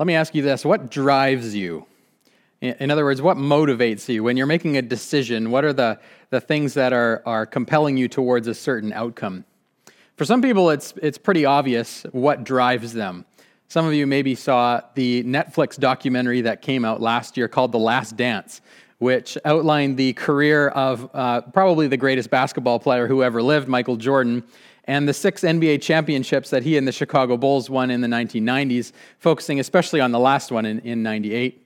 Let me ask you this what drives you? In other words, what motivates you? When you're making a decision, what are the, the things that are, are compelling you towards a certain outcome? For some people, it's, it's pretty obvious what drives them. Some of you maybe saw the Netflix documentary that came out last year called The Last Dance, which outlined the career of uh, probably the greatest basketball player who ever lived, Michael Jordan, and the six NBA championships that he and the Chicago Bulls won in the 1990s, focusing especially on the last one in, in 98.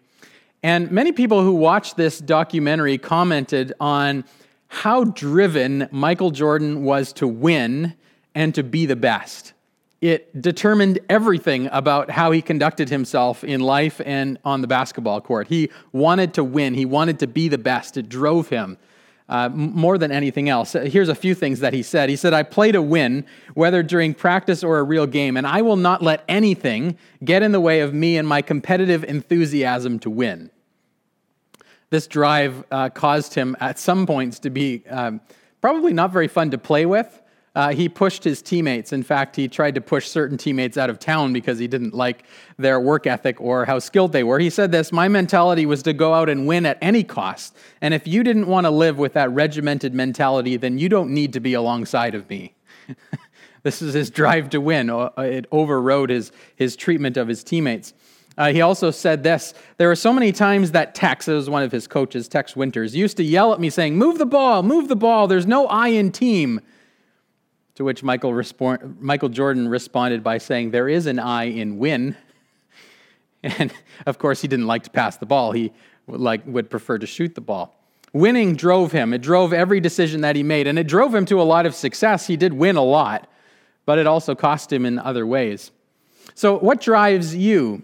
And many people who watched this documentary commented on how driven Michael Jordan was to win and to be the best. It determined everything about how he conducted himself in life and on the basketball court. He wanted to win, he wanted to be the best. It drove him. Uh, more than anything else. Here's a few things that he said. He said, I play to win, whether during practice or a real game, and I will not let anything get in the way of me and my competitive enthusiasm to win. This drive uh, caused him at some points to be um, probably not very fun to play with, uh, he pushed his teammates. In fact, he tried to push certain teammates out of town because he didn't like their work ethic or how skilled they were. He said this My mentality was to go out and win at any cost. And if you didn't want to live with that regimented mentality, then you don't need to be alongside of me. this is his drive to win. Uh, it overrode his, his treatment of his teammates. Uh, he also said this There were so many times that Tex, it was one of his coaches, Tex Winters, used to yell at me saying, Move the ball, move the ball, there's no I in team. To which Michael, Michael Jordan responded by saying, There is an I in win. And of course, he didn't like to pass the ball. He like, would prefer to shoot the ball. Winning drove him. It drove every decision that he made, and it drove him to a lot of success. He did win a lot, but it also cost him in other ways. So, what drives you?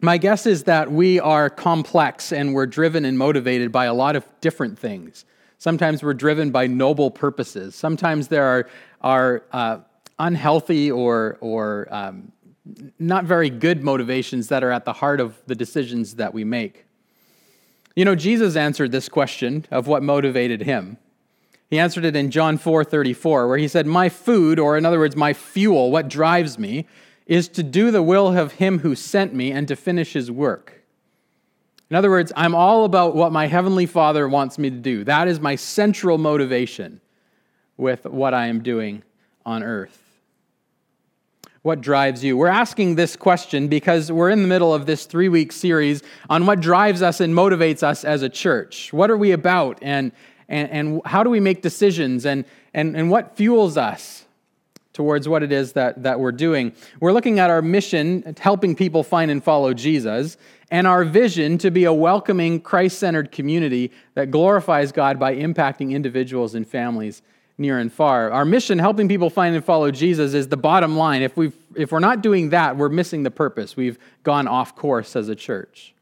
My guess is that we are complex and we're driven and motivated by a lot of different things. Sometimes we're driven by noble purposes. Sometimes there are, are uh, unhealthy or, or um, not very good motivations that are at the heart of the decisions that we make. You know, Jesus answered this question of what motivated him. He answered it in John 4 34, where he said, My food, or in other words, my fuel, what drives me, is to do the will of him who sent me and to finish his work. In other words, I'm all about what my Heavenly Father wants me to do. That is my central motivation with what I am doing on earth. What drives you? We're asking this question because we're in the middle of this three week series on what drives us and motivates us as a church. What are we about? And, and, and how do we make decisions? And, and, and what fuels us towards what it is that, that we're doing? We're looking at our mission, helping people find and follow Jesus and our vision to be a welcoming, Christ centered community that glorifies God by impacting individuals and families near and far. Our mission, helping people find and follow Jesus, is the bottom line. If, we if we're not doing that, we're missing the purpose. We've gone off course as a church.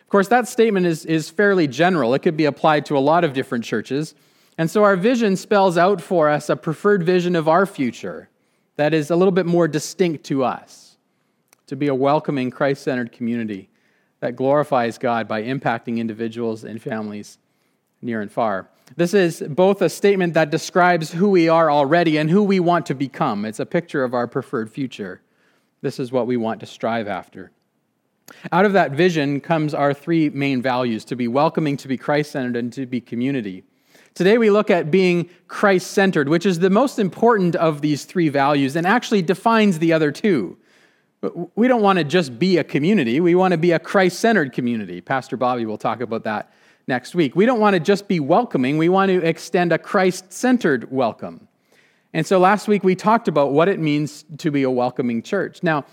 Of course, that statement is, is fairly general, it could be applied to a lot of different churches. And so our vision spells out for us a preferred vision of our future that is a little bit more distinct to us to be a welcoming, Christ centered community that glorifies God by impacting individuals and families near and far. This is both a statement that describes who we are already and who we want to become. It's a picture of our preferred future. This is what we want to strive after. Out of that vision comes our three main values to be welcoming, to be Christ centered, and to be community. Today we look at being Christ centered, which is the most important of these three values and actually defines the other two. We don't want to just be a community. We want to be a Christ centered community. Pastor Bobby will talk about that next week. We don't want to just be welcoming. We want to extend a Christ centered welcome. And so last week we talked about what it means to be a welcoming church. Now,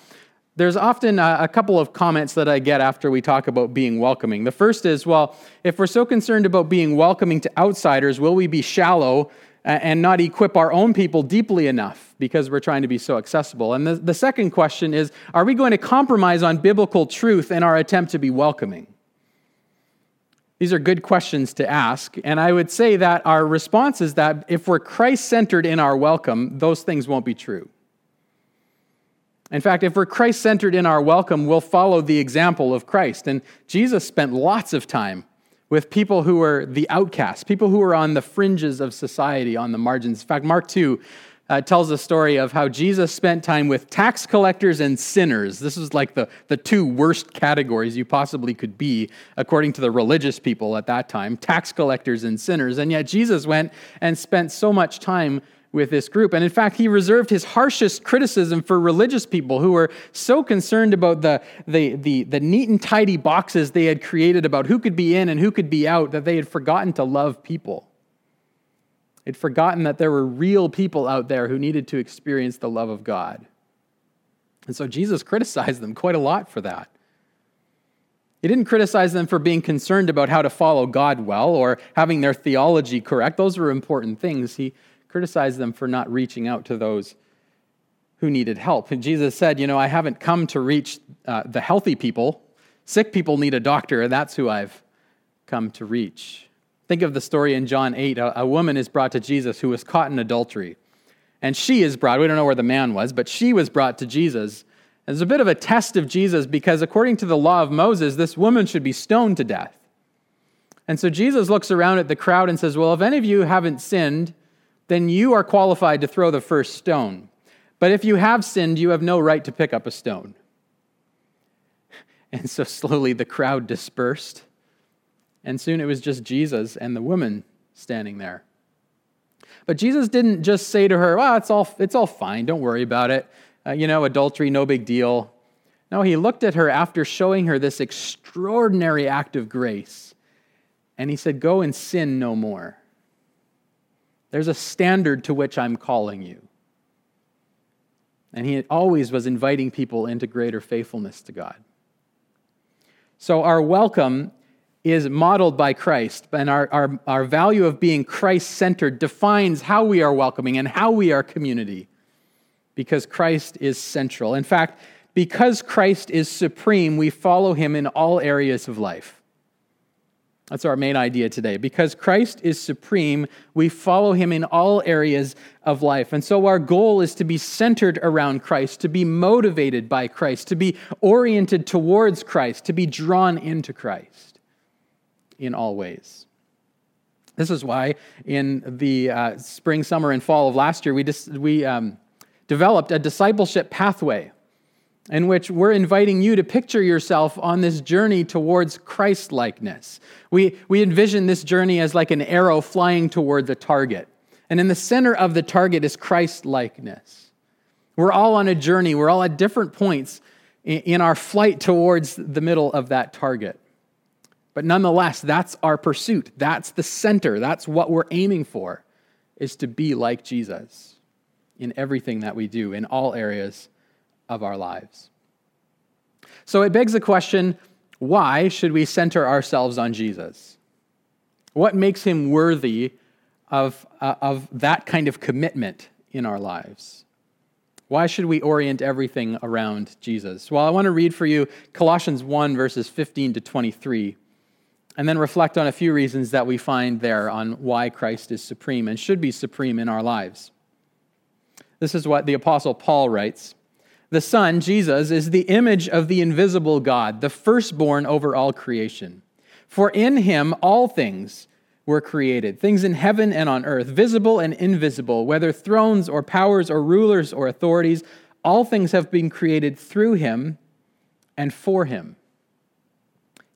there's often a, couple of comments that I get after we talk about being welcoming. The first is, well, if we're so concerned about being welcoming to outsiders, will we be shallow and not equip our own people deeply enough because we're trying to be so accessible? And the, the second question is Are we going to compromise on biblical truth in our attempt to be welcoming? These are good questions to ask. And I would say that our response is that if we're Christ centered in our welcome, those things won't be true. In fact, if we're Christ centered in our welcome, we'll follow the example of Christ. And Jesus spent lots of time with people who were the outcasts, people who were on the fringes of society, on the margins. In fact, Mark 2 uh, tells a story of how Jesus spent time with tax collectors and sinners. This is like the, the two worst categories you possibly could be, according to the religious people at that time tax collectors and sinners. And yet Jesus went and spent so much time with this group. And in fact, he reserved his harshest criticism for religious people who were so concerned about the, the, the, the, neat and tidy boxes they had created about who could be in and who could be out that they had forgotten to love people. They'd forgotten that there were real people out there who needed to experience the love of God. And so Jesus criticized them quite a lot for that. He didn't criticize them for being concerned about how to follow God well or having their theology correct. Those were important things. He criticized them for not reaching out to those who needed help. And Jesus said, You know, I haven't come to reach uh, the healthy people. Sick people need a doctor, and that's who I've come to reach. Think of the story in John 8. A, a, woman is brought to Jesus who was caught in adultery. And she is brought, we don't know where the man was, but she was brought to Jesus. And It's a bit of a test of Jesus because, according to the law of Moses, this woman should be stoned to death. And so Jesus looks around at the crowd and says, Well, if any of you haven't sinned, then you are qualified to throw the first stone. But if you have sinned, you have no right to pick up a stone. And so slowly the crowd dispersed. And soon it was just Jesus and the woman standing there. But Jesus didn't just say to her, Well, it's all, it's all fine. Don't worry about it. Uh, you know, adultery, no big deal. No, he looked at her after showing her this extraordinary act of grace. And he said, Go and sin no more. There's a standard to which I'm calling you. And he always was inviting people into greater faithfulness to God. So, our welcome is modeled by Christ, and our, our, our value of being Christ centered defines how we are welcoming and how we are community because Christ is central. In fact, because Christ is supreme, we follow him in all areas of life. That's our main idea today. Because Christ is supreme, we follow him in all areas of life. And so our goal is to be centered around Christ, to be motivated by Christ, to be oriented towards Christ, to be drawn into Christ in all ways. This is why in the uh, spring, summer, and fall of last year, we, dis- we um, developed a discipleship pathway in which we're inviting you to picture yourself on this journey towards Christ likeness. We, we envision this journey as like an arrow flying toward the target. And in the center of the target is Christ likeness. We're all on a journey, we're all at different points in, in our flight towards the middle of that target. But nonetheless, that's our pursuit. That's the center. That's what we're aiming for, is to be like Jesus in everything that we do, in all areas of our lives. So it begs the question why should we center ourselves on Jesus? What makes him worthy of, uh, of that kind of commitment in our lives? Why should we orient everything around Jesus? Well, I want to read for you Colossians 1, verses 15 to 23 and then reflect on a few reasons that we find there on why Christ is supreme and should be supreme in our lives. This is what the Apostle Paul writes The Son, Jesus, is the image of the invisible God, the firstborn over all creation. For in him all things were created, things in heaven and on earth, visible and invisible, whether thrones or powers or rulers or authorities, all things have been created through him and for him.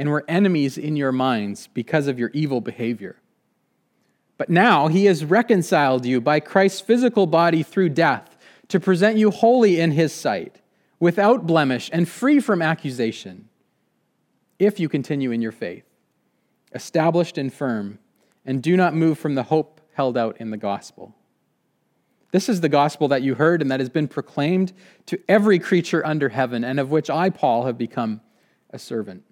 and were enemies in your minds because of your evil behavior. But now he has reconciled you by Christ's physical body through death to present you holy in his sight, without blemish and free from accusation, if you continue in your faith, established and firm, and do not move from the hope held out in the gospel. This is the gospel that you heard and that has been proclaimed to every creature under heaven, and of which I, Paul, have become a servant.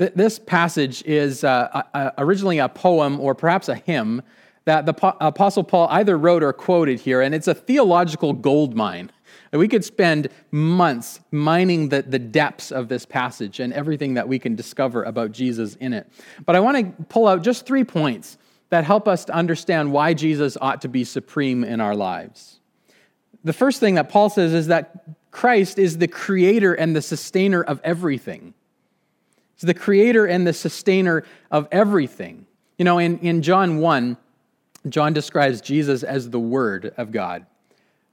This passage is uh, originally a poem or perhaps a hymn that the Apostle Paul either wrote or quoted here, and it's a theological gold mine. We could spend months mining the, the depths of this passage and everything that we can discover about Jesus in it. But I want to pull out just three points that help us to understand why Jesus ought to be supreme in our lives. The first thing that Paul says is that Christ is the creator and the sustainer of everything. He's the creator and the sustainer of everything. You know, in, in John 1, John describes Jesus as the Word of God.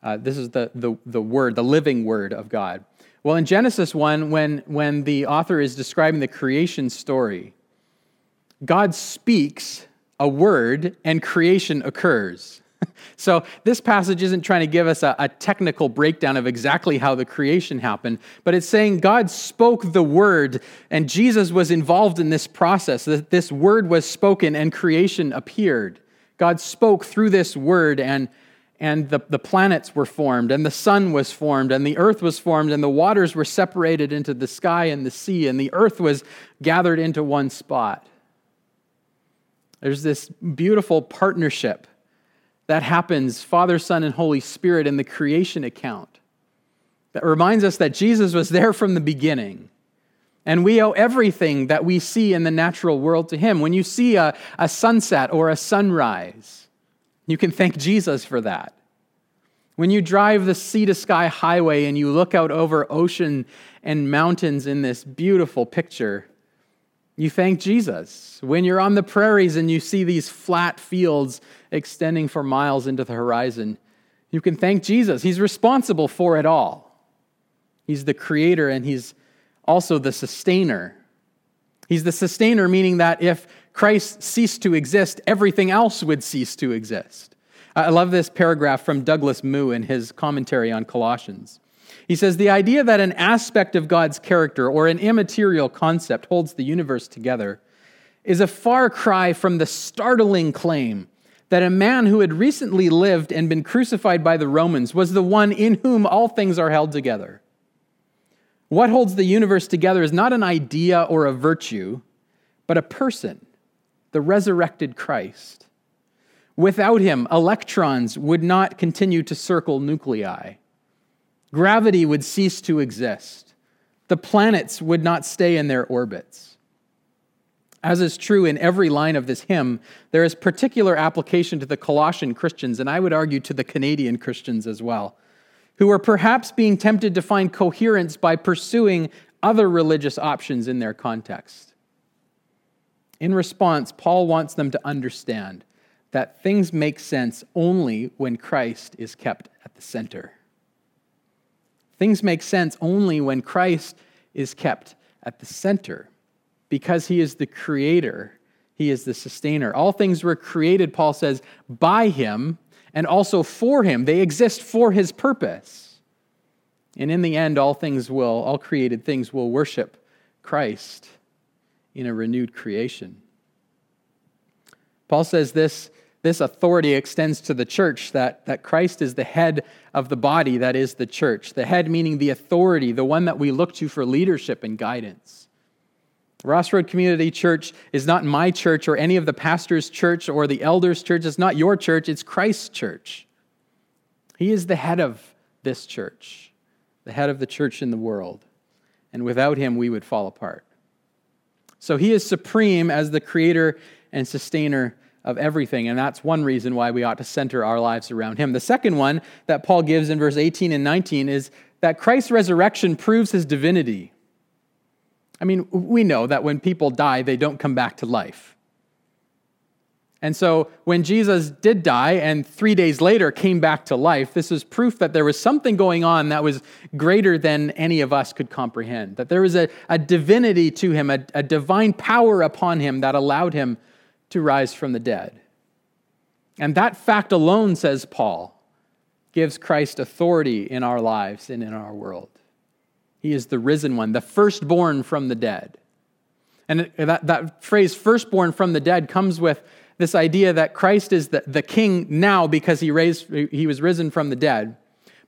Uh, this is the, the, the Word, the living Word of God. Well, in Genesis 1, when, when the author is describing the creation story, God speaks a word and creation occurs. So, this passage isn't trying to give us a, a, technical breakdown of exactly how the creation happened, but it's saying God spoke the word, and Jesus was involved in this process. That this word was spoken, and creation appeared. God spoke through this word, and, and the, the planets were formed, and the sun was formed, and the earth was formed, and the waters were separated into the sky and the sea, and the earth was gathered into one spot. There's this beautiful partnership that happens, Father, Son, and Holy Spirit, in the creation account that reminds us that Jesus was there from the beginning. And we owe everything that we see in the natural world to Him. When you see a, a sunset or a sunrise, you can thank Jesus for that. When you drive the sea to sky highway and you look out over ocean and mountains in this beautiful picture, you thank Jesus. When you're on the prairies and you see these flat fields extending for miles into the horizon, you can thank Jesus. He's responsible for it all. He's the creator and he's also the sustainer. He's the sustainer, meaning that if Christ ceased to exist, everything else would cease to exist. I love this paragraph from Douglas Moo in his commentary on Colossians. He says the idea that an aspect of God's character or an immaterial concept holds the universe together is a far cry from the startling claim that a man who had recently lived and been crucified by the Romans was the one in whom all things are held together. What holds the universe together is not an idea or a virtue, but a person, the resurrected Christ. Without him, electrons would not continue to circle nuclei. Gravity would cease to exist. The planets would not stay in their orbits. As is true in every line of this hymn, there is particular application to the Colossian Christians, and I would argue to the Canadian Christians as well, who are perhaps being tempted to find coherence by pursuing other religious options in their context. In response, Paul wants them to understand that things make sense only when Christ is kept at the center. Things make sense only when Christ is kept at the center because he is the creator, he is the sustainer. All things were created, Paul says, by him and also for him. They exist for his purpose. And in the end, all things will, all created things will worship Christ in a renewed creation. Paul says this this authority extends to the church, that, that Christ is the head of the body that is the church. The head meaning the authority, the one that we look to for leadership and guidance. Ross Road Community Church is not my church or any of the pastor's church or the elders' church. It's not your church, it's Christ's church. He is the head of this church, the head of the church in the world. And without him, we would fall apart. So he is supreme as the creator and sustainer of everything. And that's one reason why we ought to center our lives around him. The second one that Paul gives in verse 18 and 19 is that Christ's resurrection proves his divinity. I mean, we know that when people die, they don't come back to life. And so when Jesus did die and three days later came back to life, this is proof that there was something going on that was greater than any of us could comprehend. That there was a, a divinity to him, a, a divine power upon him that allowed him to rise from the dead. And that fact alone, says Paul, gives Christ authority in our lives and in our world. He is the risen one, the firstborn from the dead. And that, that phrase, firstborn from the dead, comes with this idea that Christ is the, the king now because he, raised, he was risen from the dead.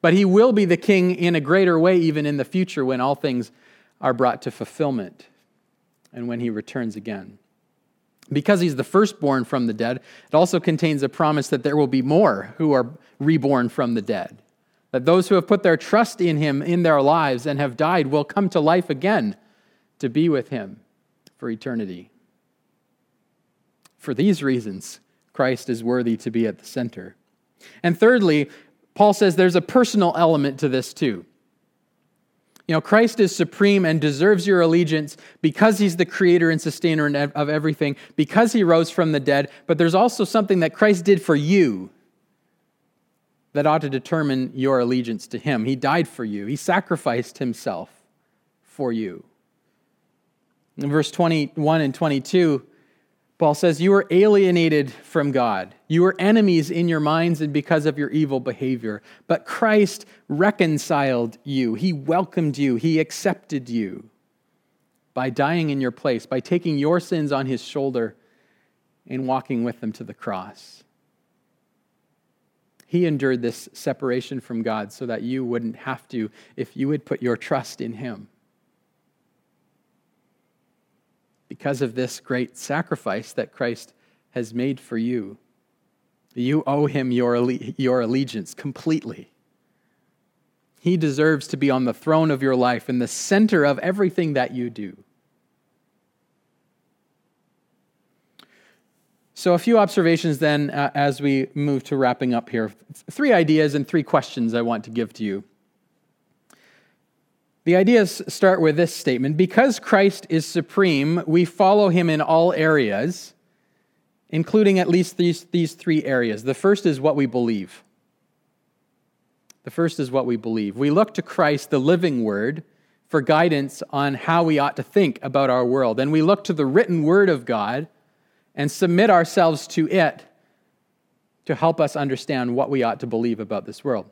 But he will be the king in a greater way even in the future when all things are brought to fulfillment and when he returns again. Because he's the firstborn from the dead, it also contains a promise that there will be more who are reborn from the dead. That those who have put their trust in him in their lives and have died will come to life again to be with him for eternity. For these reasons, Christ is worthy to be at the center. And thirdly, Paul says there's a personal element to this too. You know, Christ is supreme and deserves your allegiance because he's the creator and sustainer of everything, because he rose from the dead. But there's also something that Christ did for you that ought to determine your allegiance to him. He died for you, he sacrificed himself for you. In verse 21 and 22, Paul says, You were alienated from God. You were enemies in your minds and because of your evil behavior. But Christ reconciled you. He welcomed you. He accepted you by dying in your place, by taking your sins on his shoulder and walking with them to the cross. He endured this separation from God so that you wouldn't have to if you would put your trust in him. Because of this great sacrifice that Christ has made for you. You owe him your, your allegiance completely. He deserves to be on the throne of your life, in the center of everything that you do. So, a few observations then uh, as we move to wrapping up here. Three ideas and three questions I want to give to you. The ideas start with this statement Because Christ is supreme, we follow him in all areas, including at least these, these three areas. The first is what we believe. The first is what we believe. We look to Christ, the living word, for guidance on how we ought to think about our world. And we look to the written word of God and submit ourselves to it to help us understand what we ought to believe about this world.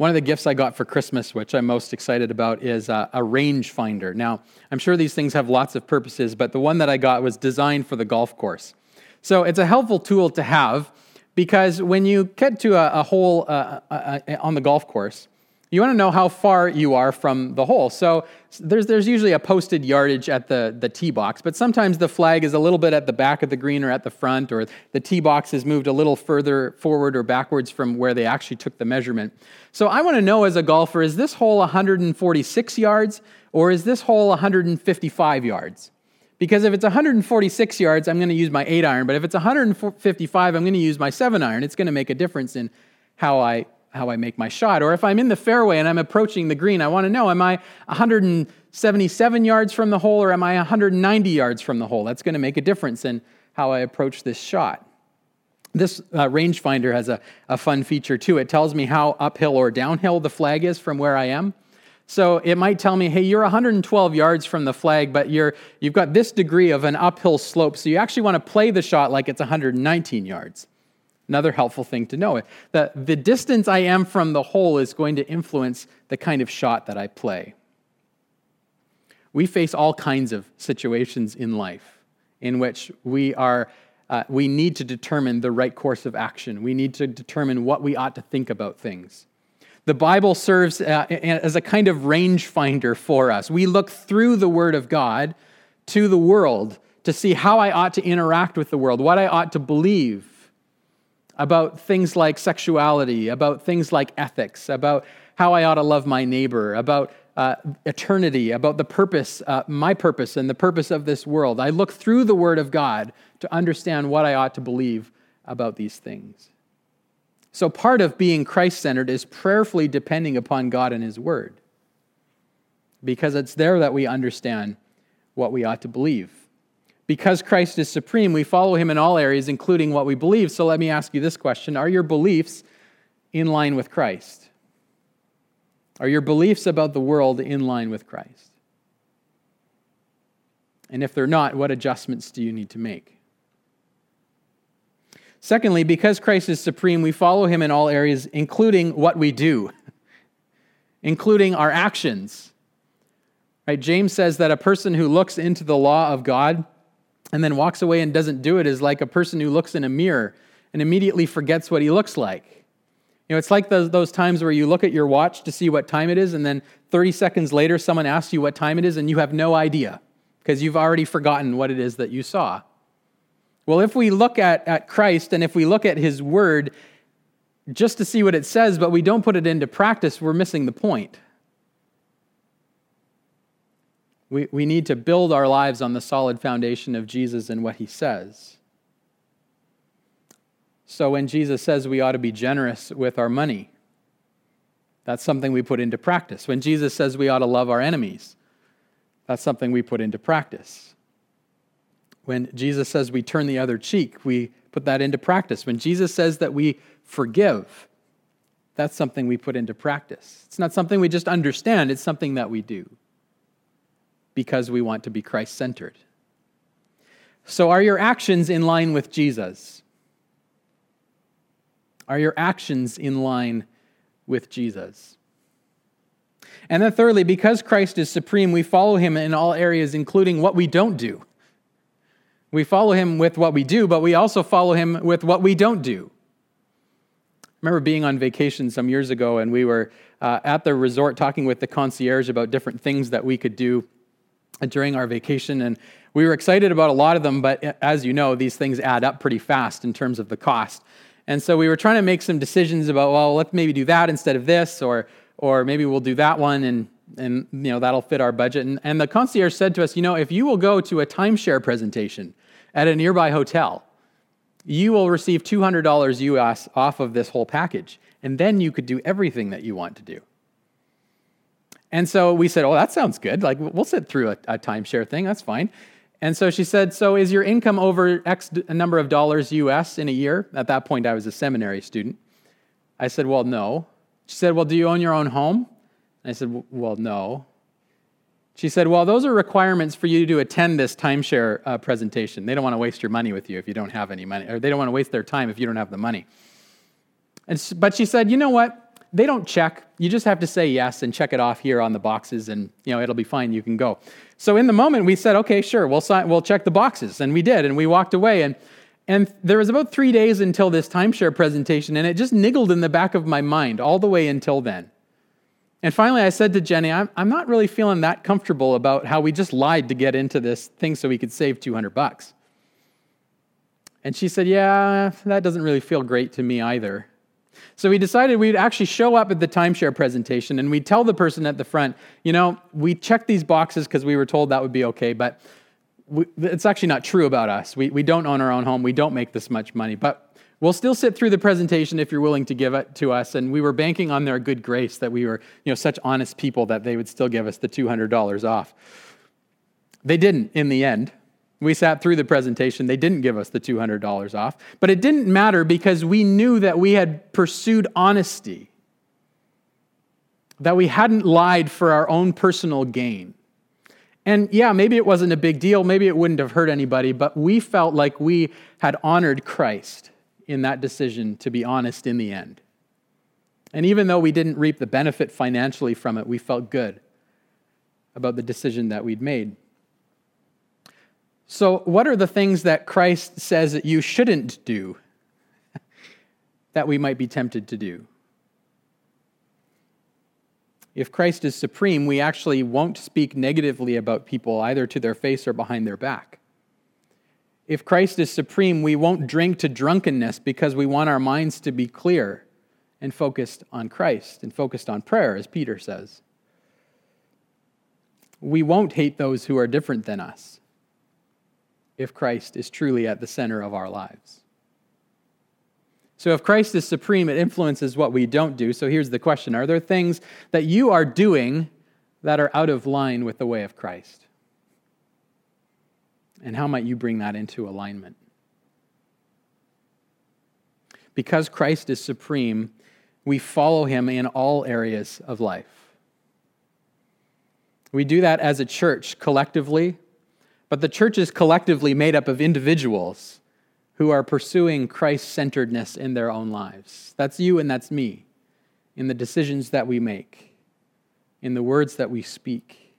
One of the gifts I got for Christmas, which I'm most excited about, is a, a rangefinder. Now, I'm sure these things have lots of purposes, but the one that I got was designed for the golf course. So it's a helpful tool to have because when you get to a, a hole uh, uh, uh on the golf course, you want to know how far you are from the hole. So there's, there's usually a posted yardage at the, the tee box, but sometimes the flag is a little bit at the back of the green or at the front, or the tee box is moved a little further forward or backwards from where they actually took the measurement. So I want to know as a golfer is this hole 146 yards or is this hole 155 yards? Because if it's 146 yards, I'm going to use my 8 iron, but if it's 155, I'm going to use my 7 iron. It's going to make a difference in how I how I make my shot. Or if I'm in the fairway and I'm approaching the green, I want to know am I 177 yards from the hole or am I 190 yards from the hole? That's going to make a difference in how I approach this shot. This uh, rangefinder has a, a fun feature too. It tells me how uphill or downhill the flag is from where I am. So it might tell me, hey, you're 112 yards from the flag, but you're, you've got this degree of an uphill slope. So you actually want to play the shot like it's 119 yards. Another helpful thing to know that the distance I am from the hole is going to influence the kind of shot that I play. We face all kinds of situations in life in which we are uh, we need to determine the right course of action. We need to determine what we ought to think about things. The Bible serves uh, as a kind of rangefinder for us. We look through the Word of God to the world to see how I ought to interact with the world, what I ought to believe, about things like sexuality, about things like ethics, about how I ought to love my neighbor, about uh, eternity, about the purpose, uh, my purpose, and the purpose of this world. I look through the Word of God to understand what I ought to believe about these things. So, part of being Christ centered is prayerfully depending upon God and His Word, because it's there that we understand what we ought to believe. Because Christ is supreme, we follow him in all areas, including what we believe. So let me ask you this question Are your beliefs in line with Christ? Are your beliefs about the world in line with Christ? And if they're not, what adjustments do you need to make? Secondly, because Christ is supreme, we follow him in all areas, including what we do, including our actions. Right? James says that a person who looks into the law of God and then walks away and doesn't do it is like a person who looks in a mirror and immediately forgets what he looks like. You know, it's like those, those times where you look at your watch to see what time it is, and then 30 seconds later, someone asks you what time it is, and you have no idea because you've already forgotten what it is that you saw. Well, if we look at, at Christ and if we look at his word just to see what it says, but we don't put it into practice, we're missing the point. We, we need to build our lives on the solid foundation of Jesus and what he says. So when Jesus says we ought to be generous with our money, that's something we put into practice. When Jesus says we ought to love our enemies, that's something we put into practice. When Jesus says we turn the other cheek, we put that into practice. When Jesus says that we forgive, that's something we put into practice. It's not something we just understand, it's something that we do because we want to be Christ centered. So, are your actions in line with Jesus? Are your actions in line with Jesus? And then, thirdly, because Christ is supreme, we follow him in all areas, including what we don't do. We follow him with what we do, but we also follow him with what we don't do. I remember being on vacation some years ago, and we were uh, at the resort talking with the concierge about different things that we could do during our vacation. And we were excited about a lot of them, but as you know, these things add up pretty fast in terms of the cost. And so we were trying to make some decisions about, well, let's maybe do that instead of this, or, or maybe we'll do that one, and, and you know, that'll fit our budget. And, and the concierge said to us, you know, if you will go to a timeshare presentation at a nearby hotel, you will receive $200 US off of this whole package. And then you could do everything that you want to do. And so we said, Oh, that sounds good. Like, we'll sit through a, a timeshare thing. That's fine. And so she said, So is your income over X number of dollars US in a year? At that point, I was a seminary student. I said, Well, no. She said, Well, do you own your own home? And I said, Well, no. She said, Well, those are requirements for you to attend this timeshare uh, presentation. They don't want to waste your money with you if you don't have any money, or they don't want to waste their time if you don't have the money. And, but she said, You know what? They don't check. You just have to say yes and check it off here on the boxes, and you know it'll be fine. You can go. So in the moment, we said, okay, sure, we'll sign, we'll check the boxes, and we did, and we walked away. And and there was about three days until this timeshare presentation, and it just niggled in the back of my mind all the way until then. And finally, I said to Jenny, I'm, I'm not really feeling that comfortable about how we just lied to get into this thing so we could save 200 bucks. And she said, Yeah, that doesn't really feel great to me either. So we decided we'd actually show up at the timeshare presentation and we'd tell the person at the front, you know, we checked these boxes because we were told that would be okay, but we, it's actually not true about us. We, we don't own our own home, we don't make this much money, but we'll still sit through the presentation if you're willing to give it to us. And we were banking on their good grace that we were, you know, such honest people that they would still give us the $200 off. They didn't in the end. We sat through the presentation. They didn't give us the $200 off. But it didn't matter because we knew that we had pursued honesty, that we hadn't lied for our own personal gain. And yeah, maybe it wasn't a big deal. Maybe it wouldn't have hurt anybody, but we felt like we had honored Christ in that decision to be honest in the end. And even though we didn't reap the benefit financially from it, we felt good about the decision that we'd made. So, what are the things that Christ says that you shouldn't do that we might be tempted to do? If Christ is supreme, we actually won't speak negatively about people either to their face or behind their back. If Christ is supreme, we won't drink to drunkenness because we want our minds to be clear and focused on Christ and focused on prayer, as Peter says. We won't hate those who are different than us if Christ is truly at the center of our lives. So, if Christ is supreme, it influences what we don't do. So, here's the question Are there things that you are doing that are out of line with the way of Christ? And how might you bring that into alignment? Because Christ is supreme, we follow him in all areas of life. We do that as a church collectively but the church is collectively made up of individuals who are pursuing Christ centeredness in their own lives. That's you and that's me in the decisions that we make, in the words that we speak,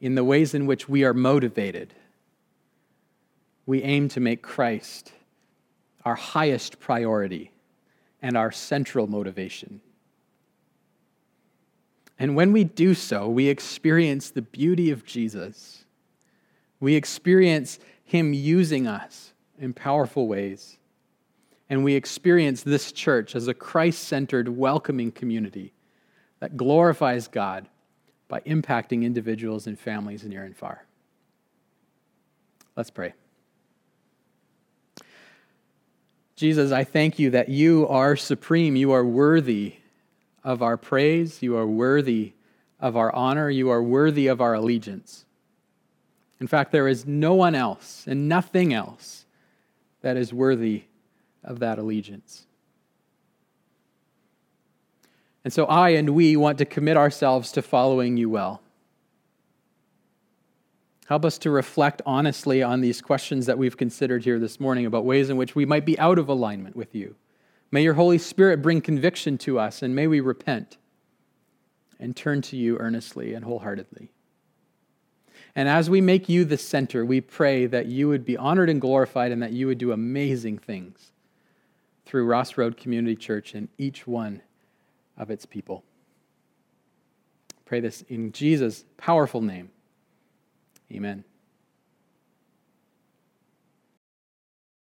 in the ways in which we are motivated. We aim to make Christ our highest priority and our central motivation. And when we do so, we experience the beauty of Jesus We experience Him using us in powerful ways. And we experience this church as a Christ centered, welcoming community that glorifies God by impacting individuals and families near and far. Let's pray. Jesus, I thank you that you are supreme. You are worthy of our praise. You are worthy of our honor. You are worthy of our allegiance. In fact, there is no one else and nothing else that is worthy of that allegiance. And so I and we want to commit ourselves to following you well. Help us to reflect honestly on these questions that we've considered here this morning about ways in which we might be out of alignment with you. May your Holy Spirit bring conviction to us, and may we repent and turn to you earnestly and wholeheartedly. And as we make you the center, we pray that you would be honored and glorified and that you would do amazing things through Ross Road Community Church and each one of its people. Pray this in Jesus' powerful name. Amen.